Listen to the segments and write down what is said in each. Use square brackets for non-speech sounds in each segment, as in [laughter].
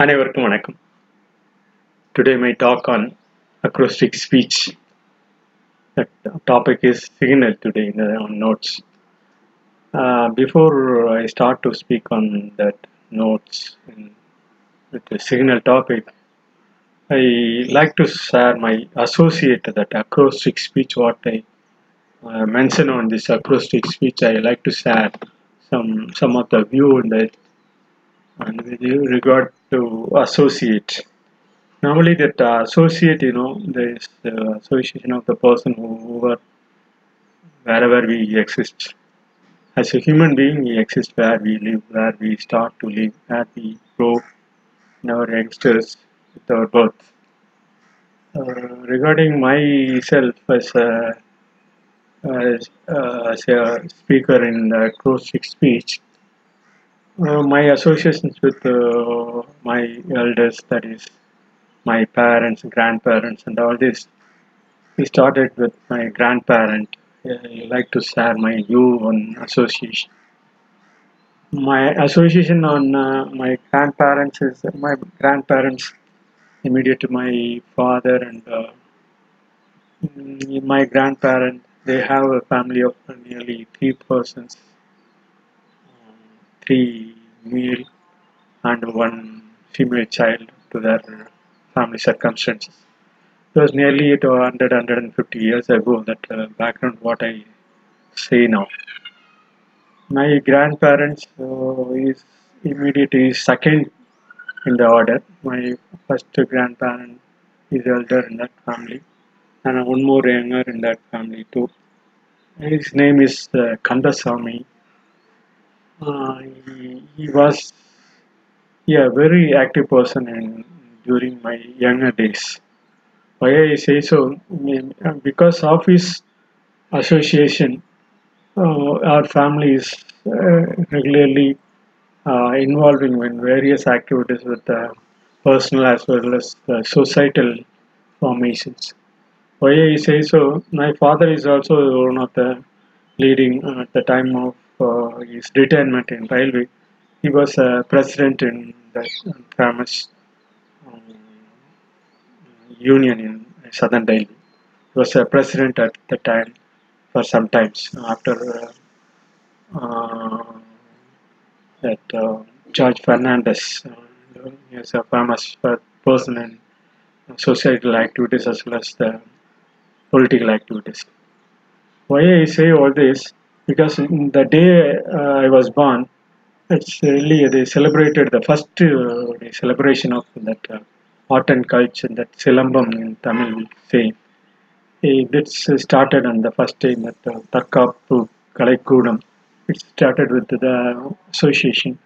அனைவருக்கும் வணக்கம் today my talk on acrostic speech The topic is signal today in the on notes. Uh, before I start to speak on that notes in, with the signal topic, I like to share my associate that acrostic speech. What I uh, mention on this acrostic speech, I like to share some some of the view in that and with regard to associate. Normally that uh, associate you know there is the association of the person who whoever wherever we exist. As a human being we exist where we live where we start to live where we grow in our youngsters with our birth. Uh, regarding myself as a as, uh, as a speaker in the acrostic speech uh, my associations with uh, my elders that is my parents grandparents and all this we started with my grandparent. I like to share my view on association. My association on uh, my grandparents is my grandparents immediate to my father and uh, mm, my grandparent they have a family of nearly three persons three male and one female child to their family circumstances. It was nearly to 100, 150 years ago that uh, background what I say now. My grandparents uh, is immediately second in the order. My first grandparent is elder in that family and one more younger in that family too. His name is uh, Kandasamy. He, was yeah very active person in during my younger days. Why I say so? uh, Because of his association, uh, our family is uh, regularly uh, involving in various activities with the personal as well as societal formations. Why I say so? My father is also one of the leading uh, at the time of uh, his retirement in railway. He was uh, president in that famous um, union in southern Delhi. He was a president at the time for some times after uh, uh, that uh, George Fernandes. Uh, he is a famous person in societal activities as well as the political activities. Why I say all this? Because in the day uh, I was born, it's really they celebrated the first uh, celebration of that uh, art and culture that Silambam in Tamil we say. Started on the first day that uh, Tarkapu Kalaikudam. It started with the association.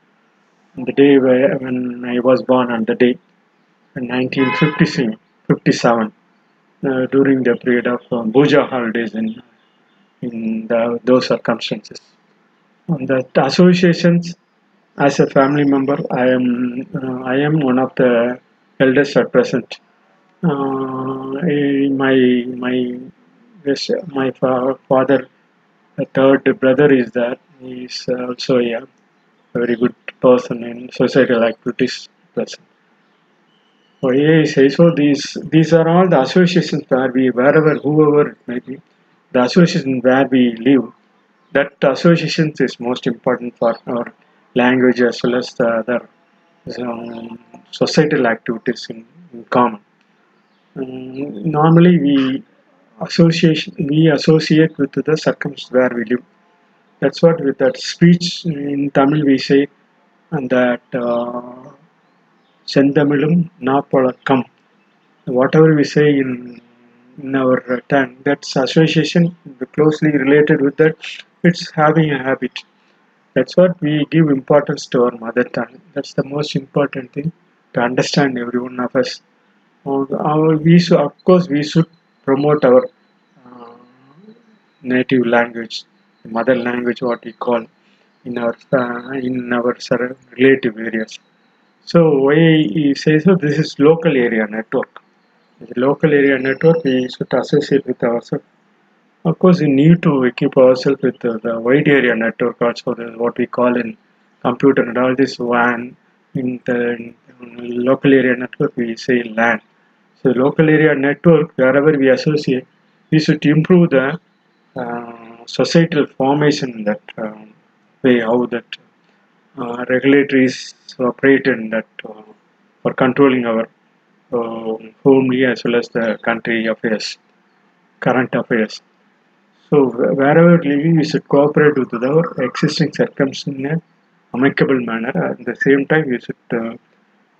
On the day where, when I was born on the day in 1957 57, uh, during the period of um, Puja holidays in in the, those circumstances. On the associations, as a family member, I am uh, I am one of the eldest at present. Uh, my my yes, my fa- father, the third brother is that he is also a very good person in societal activities. Person. Oh, yes. so these these are all the associations where we wherever whoever it may be, the association where we live, that association is most important for our language as well as the other um, societal activities in, in common. Um, normally, we association we associate with the circumstance where we live. That's what with that speech in Tamil we say, and that uh, Sendamilum Napalakam. Whatever we say in in our uh, tongue that's association closely related with that it's having a habit. That's what we give importance to our mother tongue. That's the most important thing to understand every one of us. Our, we should, of course we should promote our uh, native language mother language what we call in our uh, in our relative areas. So why he says so this is local area network. The local area network we should associate with ourselves. Of course, we need to equip ourselves with uh, the wide area network also, the, what we call in computer and all this WAN, in the local area network we say LAN. So local area network, wherever we associate, we should improve the uh, societal formation that um, way how that uh, regulatories operate in that uh, for controlling our uh, homely as well as the country affairs, current affairs. So wh- wherever living, we should cooperate with our existing circumstances in an amicable manner. At the same time, we should uh,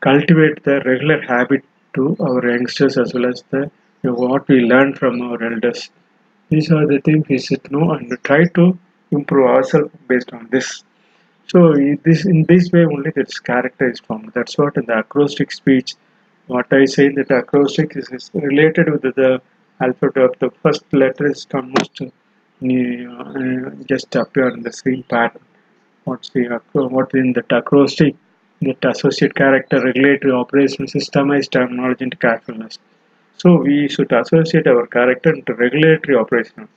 cultivate the regular habit to our youngsters as well as the you know, what we learn from our elders. These are the things we should know and try to improve ourselves based on this. So i- this in this way only this character is formed. That's what in the acrostic speech. What I say that acrostic is, is related with the alphabet of the first letter is almost uh, uh, just appear in the same pattern. What's the what in the acrostic? That associate character, regulatory operation, systemized terminology, and carefulness. So we should associate our character into regulatory operation.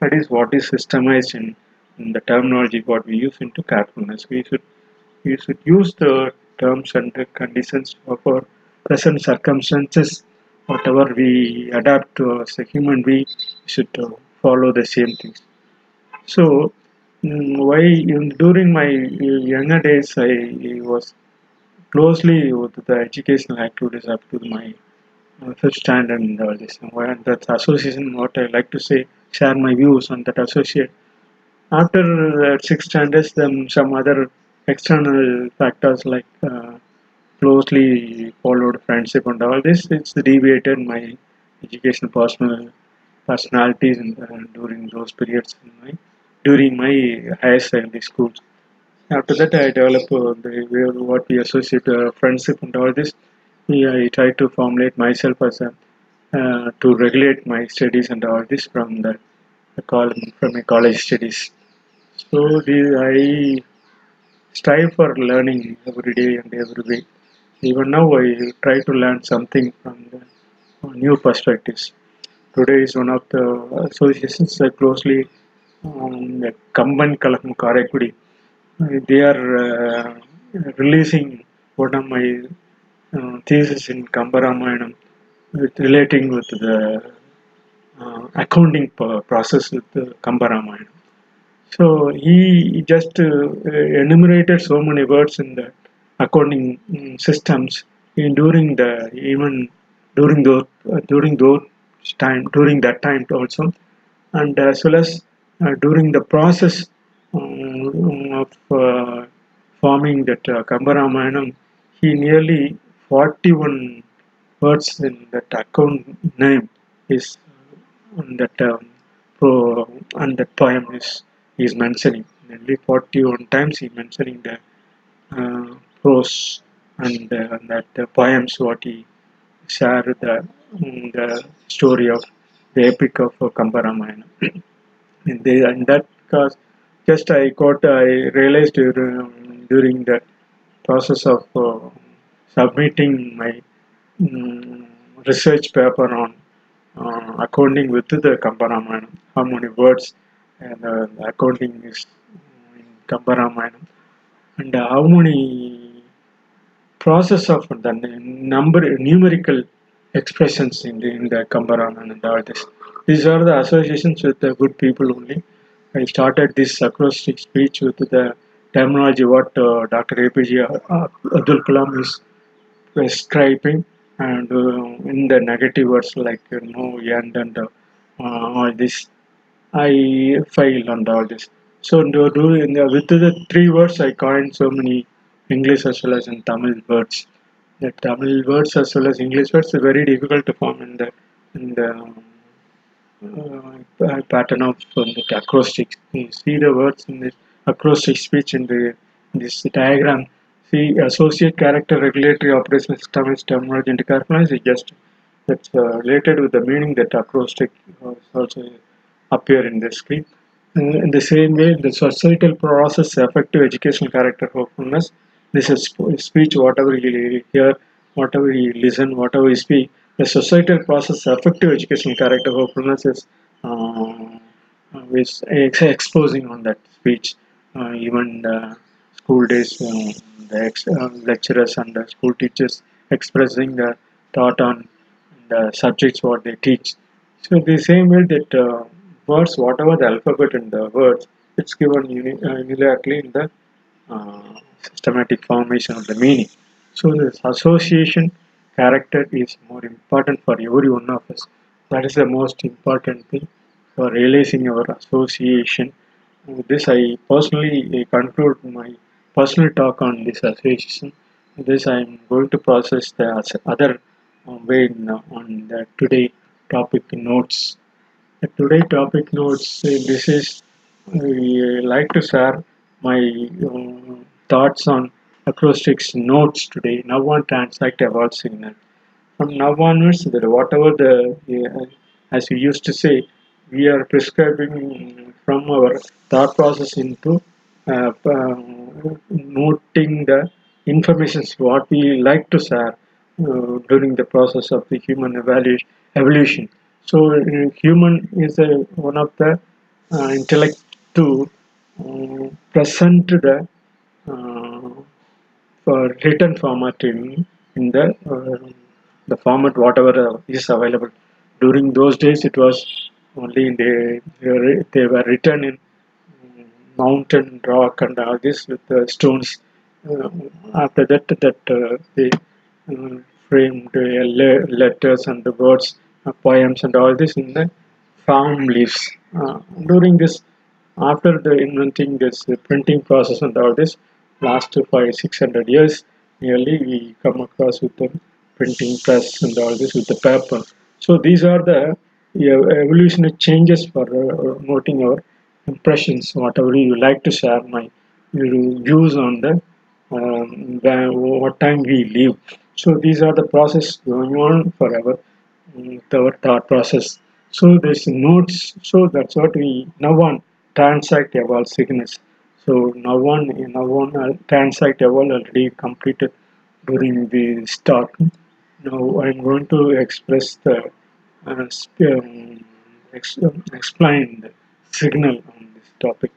That is what is systemized in, in the terminology what we use into carefulness. We should we should use the terms and the conditions of our present circumstances. Whatever we adapt to as a human being, we should uh, follow the same things. So mm, why in, during my younger days I was closely with the educational activities up to my uh, fifth standard and all this. And that association, what I like to say, share my views on that associate. After uh, sixth standards, then some other external factors like uh, closely followed friendship and all this, it's deviated my educational personal personalities in, during those periods my, during my higher secondary schools. After that, I developed uh, the what we associate uh, friendship and all this. Yeah, I try to formulate myself as a uh, to regulate my studies and all this from the, the col- from my college studies. So the, I strive for learning every day and every week. Even now, I try to learn something from the new perspectives. Today is one of the associations that closely um, the Kamban Kalakam Karaikudi. Uh, They are uh, releasing one of my uh, thesis in Kambaramayana relating with the uh, accounting process with the Kambaramayana. So he just uh, enumerated so many words in the accounting mm, systems in during the even during those uh, during those time during that time also, and as well as uh, during the process um, of uh, forming that uh, Kambaramayana, he nearly 41 words in that account name is on that um, pro and that poem is is mentioning. Nearly 41 times he mentioning the uh, prose and uh, that the poems what he share the mm, the story of the epic of uh, Kambaramayana. [clears throat] and they and that cause just I got I realized during, during that process of uh, submitting my mm, research paper on uh, accounting with the Kambaramayana, how many words and uh, accounting is in Kambaramayana, and how many process of the number numerical expressions in the, in the Kambaramayana and all this. These are the associations with the good people only. I started this acrostic speech with the terminology what uh, Dr. APJ Abdul Kalam is prescribing and uh, in the negative words like you know and and uh, all this I failed on all this. So do, do in the, with the three words I coined so many English as well as in Tamil words. The Tamil words as well as English words are very difficult to form in the in the uh, pattern of um, the acrostic. You see the words in this acrostic speech in the in this diagram. See associate character regulatory operation system is terminology and is just that's uh, related with the meaning that acrostic uh, also appear in the. Uh, in the same way, the societal process effective educational character hopefulness. This is speech, whatever you hear, whatever you listen, whatever you speak. The societal process effective educational character hopefulness is uh, is ex- exposing on that speech. Uh, even the school days, um, the uh, lecturers and the school teachers expressing the thought on the subjects what they teach. So the same way that uh, words, whatever the alphabet in the words, it's given uni- uh, unilaterally in the uh, systematic formation of the meaning. So this association character is more important for every one of us. That is the most important thing for realizing our association. With this, I personally uh, conclude my personal talk on this association. This, I am going to process the other uh, way uh, on the today topic notes. The today topic notes. uh, this is we like to share my uh, thoughts on acrostics notes today. Now on transact evolve signal from now onwards that whatever the uh, as we used to say we are prescribing from our thought process into uh, uh, noting the information what we like to share uh, during the process of the human evolution so uh, human is one of the uh, intellect to present the uh, written format in, in the uh, the format whatever uh, is available. During those days, it was only in the they were they were written in mountain rock and all this with the stones. Uh, after that, that uh, they framed uh, le- letters and the words, poems and all this in the palm leaves. During this, after the inventing this uh, printing process and all this, last five six hundred years nearly, we come across with the printing press and all this with the paper. So these are the yeah, evolutionary changes for uh, noting our impressions, whatever you like to share my views on the um, what time we live. So these are the process going on forever mm, with our thought process. So there's notes. So that's what we now on transact evolve signals. So now one now on uh, transact evolve already completed during the talk. Now I'm going to express the uh, um, ex- um, explain the signal on this topic.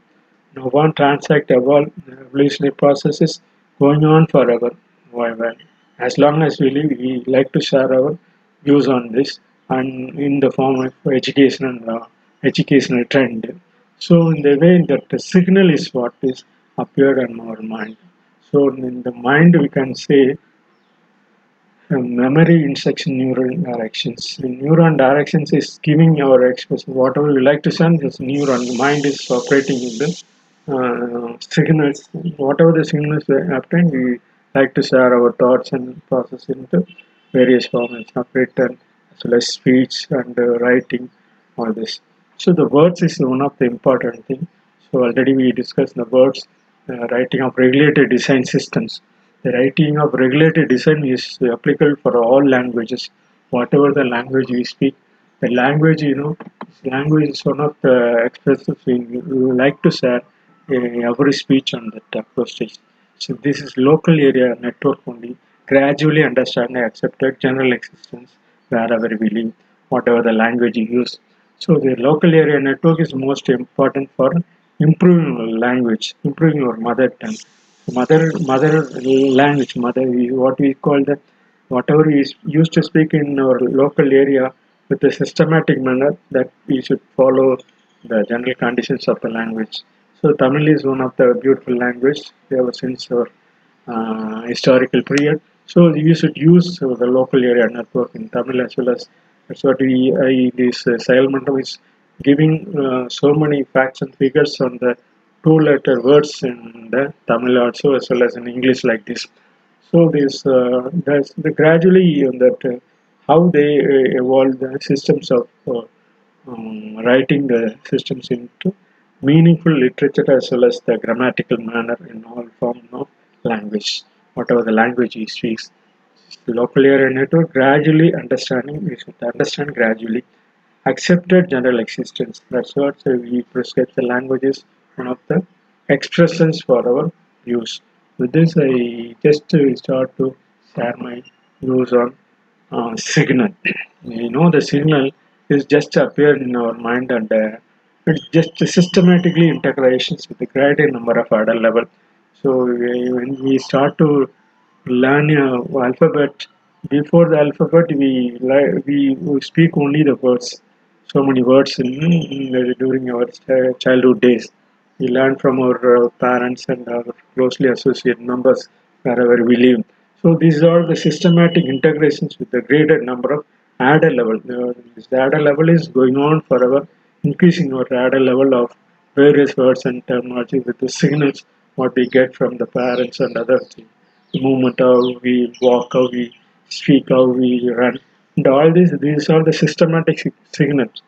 Now one transact evolve evolutionary process is going on forever. Why well, as long as we live, we like to share our views on this and in the form of educational uh, educational trend. So in the way that the signal is what is appeared in our mind. So in the mind we can say memory instruction neuron directions. The neuron directions is giving our expression whatever we like to send. This neuron mind is operating in the uh, signals. Whatever the signals we obtain, we like to share our thoughts and process into various formats written as well as speech and uh, writing. All this. So the words is one of the important thing. So already we discussed the words, uh, writing of regulated design systems. The writing of regulated design is applicable for all languages, whatever the language we speak. The language, you know, language is one of the expressive thing we like to share uh, every speech on that acrostics. So this is local area network only. Gradually understand and accepted general existence wherever we live, whatever the language you use. So the local area network is most important for improving our language, improving your mother tongue. Mother mother language mother what we call the whatever we s- used to speak in our local area with a systematic manner that we should follow the general conditions of the language. So tamil is one of the beautiful language ever since our uh, historical period. So we should use the local area network in tamil as well as that's what this uh, Sahel is giving uh, so many facts and figures on the two letter words in the Tamil also as well as in English like this. So this uh, the gradually that uh, how they uh, the systems of uh, um, writing the systems into meaningful literature as well as the grammatical manner in all form of language, whatever the language he speaks. Local area network gradually understanding we should understand gradually accepted general existence. That's what uh, we prescribe the language is one of the expressions for our use. With this, I just start to share my views on uh, signal. We know the signal is just appeared in our mind and uh, it's just systematically integrations with a greater number of order level. So when we start to learn uh, alphabet, before the alphabet we we, speak only the words. So many words in, in during our childhood days. We learn from our uh, parents and our closely associated members wherever we live. So these are the systematic integrations with the greater number of adder level. Uh, this adder level is going on forever, increasing our adder level of various words and terminology with the signals what we get from the parents and other things. The movement, how we walk, how we speak, how we run. And all these, these are the systematic signals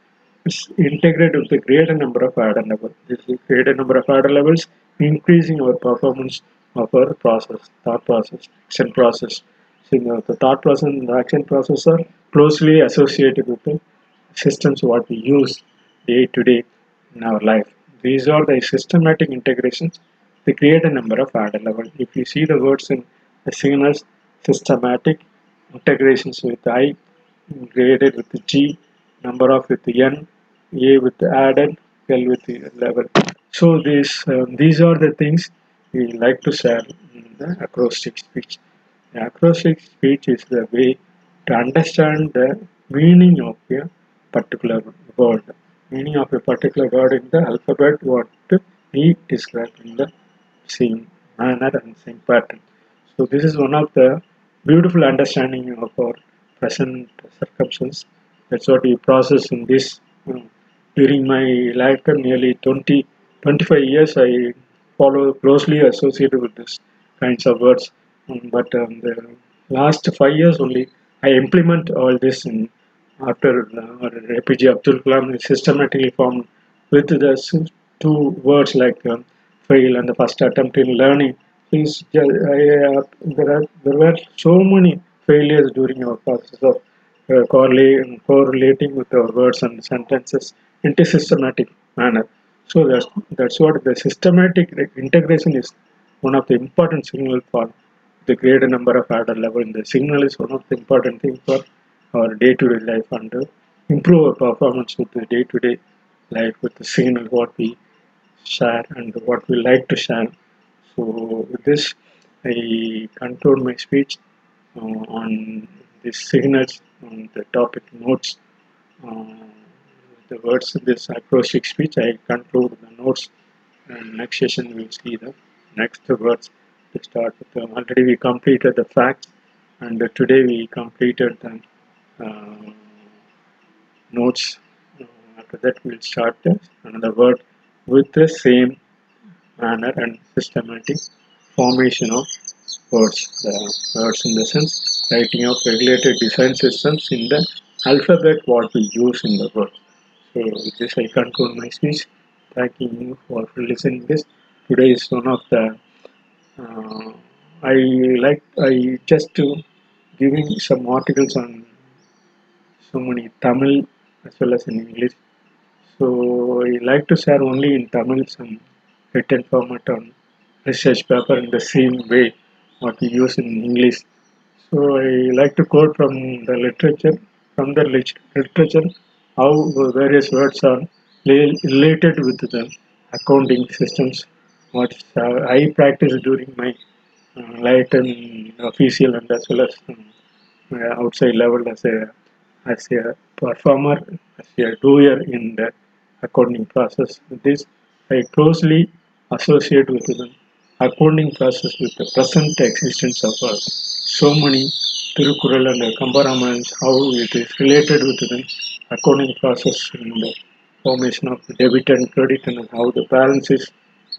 It's integrated with the greater number of adder levels. This is the greater number of adder levels increasing our performance of our process, thought process, action process. So, you know, the thought process and the action process are closely associated with the systems what we use day to day in our life. These are the systematic integrations. They create a number of adder levels. If you see the words in the signals, systematic integrations with I, graded with G, number of with N, A with added, L with level. So these um, these are the things we like to share in the acrostic speech. The acrostic speech is the way to understand the meaning of a particular word. Meaning of a particular word in the alphabet what we describe in the same manner and same pattern. So this is one of the beautiful understanding of our present circumstances. That's what we process in this. during my lifetime, nearly 20, 25 years, I follow closely associated with this kinds of words. Um, but um, the last five years only, I implement all this in after uh, APJ Abdul Kalam systematically formed with the two words like um, fail and the first attempt in learning. Is uh, there are there were so many failures during our process of uh, correlating, with our words and sentences into systematic manner. So that's that's what the systematic integration is one of the important signal for the greater number of adder level. And the signal is one of the important things for our day-to-day -day life and improve our performance with the day-to-day -day life with the signal what we share and what we like to share. So with this, I conclude my speech uh, on the signals on the topic notes. Uh, the words in this acrostic speech, I conclude the notes. And next session we will see the next words to start with. Um, already we completed the facts, and uh, today we completed the uh, notes. Uh, after that, we'll start another word with the same manner and systematic formation of words. The words in the sense writing of regulated design systems in the alphabet what we use in the world. So with this I conclude my speech. Thanking you for listening this. Today is one of the uh, I like I just to giving some articles on so many Tamil as well as in English. So I like to share only in Tamil some written format on research paper in the same way what we use in English. So I like to quote from the literature, from the literature, how various words are related with the accounting systems. What uh, I practice during my uh, light and official and as well as um, outside level as a as a performer, as a doer in the accounting process. This, I closely associate with the accounting process with the present existence of us. So many Tirukural and Kambaramans, how it is related with the accounting process in the formation of the debit and credit and how the balance is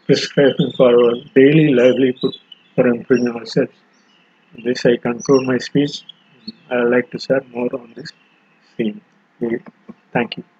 prescribing for our daily livelihood for improving ourselves. This I conclude my speech. I would like to share more on this theme. Thank you.